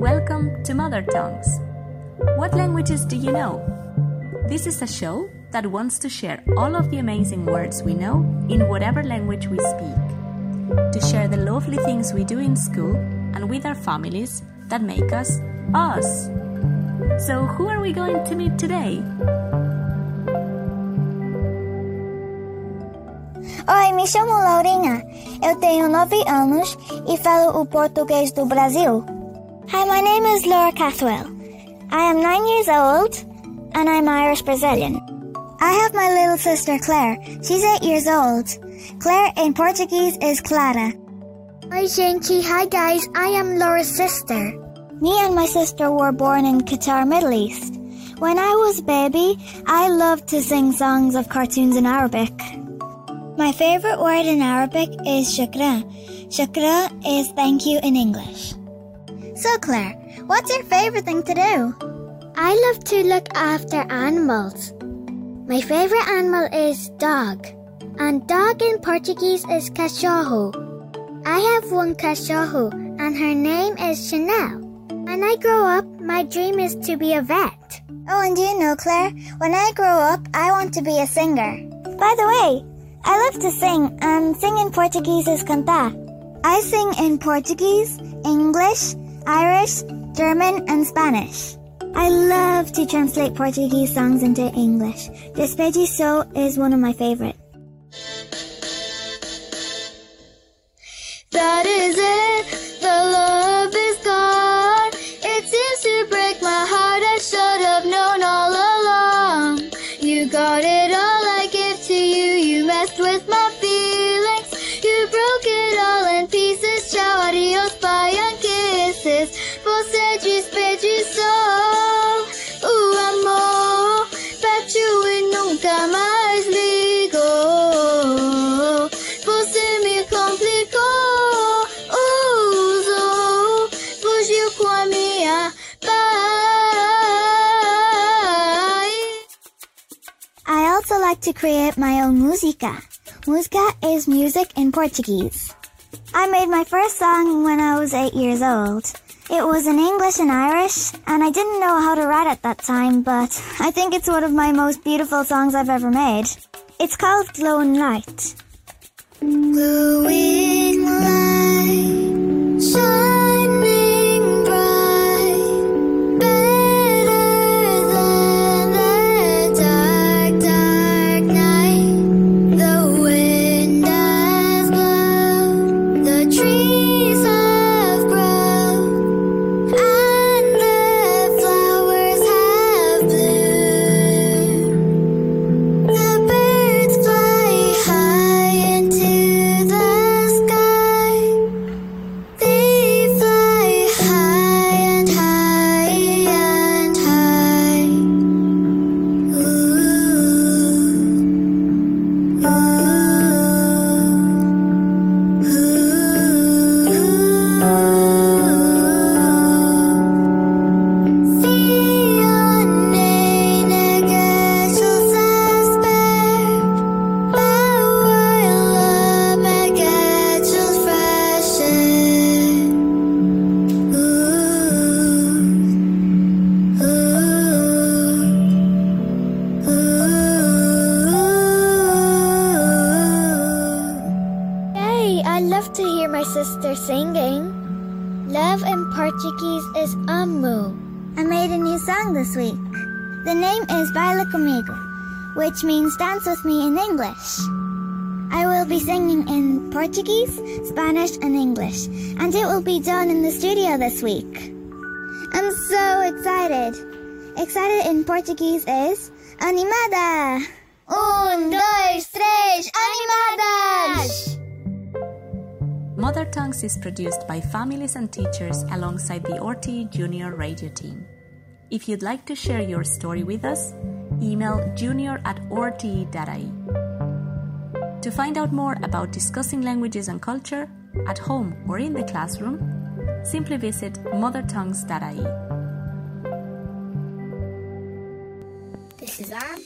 welcome to Mother Tongues. What languages do you know? This is a show that wants to share all of the amazing words we know in whatever language we speak, to share the lovely things we do in school and with our families that make us us. So, who are we going to meet today? Oi, me chamo Laurinha. Eu tenho nove anos e falo o português do Brasil. Hi, my name is Laura Cathwell. I am nine years old and I'm Irish Brazilian. I have my little sister Claire. She's eight years old. Claire in Portuguese is Clara. Hi, gente. Hi, guys. I am Laura's sister. Me and my sister were born in Qatar, Middle East. When I was a baby, I loved to sing songs of cartoons in Arabic. My favorite word in Arabic is shukra. Shukra is thank you in English. So, Claire, what's your favorite thing to do? I love to look after animals. My favorite animal is dog, and dog in Portuguese is cachorro. I have one cachorro, and her name is Chanel. When I grow up, my dream is to be a vet. Oh, and do you know, Claire, when I grow up, I want to be a singer. By the way, I love to sing, and sing in Portuguese is cantar. I sing in Portuguese, English, Irish, German, and Spanish. I love to translate Portuguese songs into English. Despediço is one of my favorite. That is it, the love is gone. It seems to break my heart, I should have known all along. You got it all I give to you, you messed with my Você desperdiçou o amor, partiu e nunca mais ligou. Você me complicou, usou, fugiu com a minha. I also like to create my own música. Música is music in Portuguese. I made my first song when I was eight years old. It was in English and Irish, and I didn't know how to write at that time, but I think it's one of my most beautiful songs I've ever made. It's called Glowing Light. Glowing love to hear my sister singing. Love in Portuguese is amo. I made a new song this week. The name is Baila Comigo, which means dance with me in English. I will be singing in Portuguese, Spanish, and English, and it will be done in the studio this week. I'm so excited. Excited in Portuguese is animada. Un, dois, três, animadas! Mother Tongues is produced by families and teachers alongside the RTE Junior radio team. If you'd like to share your story with us, email junior at rte.ie. To find out more about discussing languages and culture at home or in the classroom, simply visit mothertongues.ie. This is our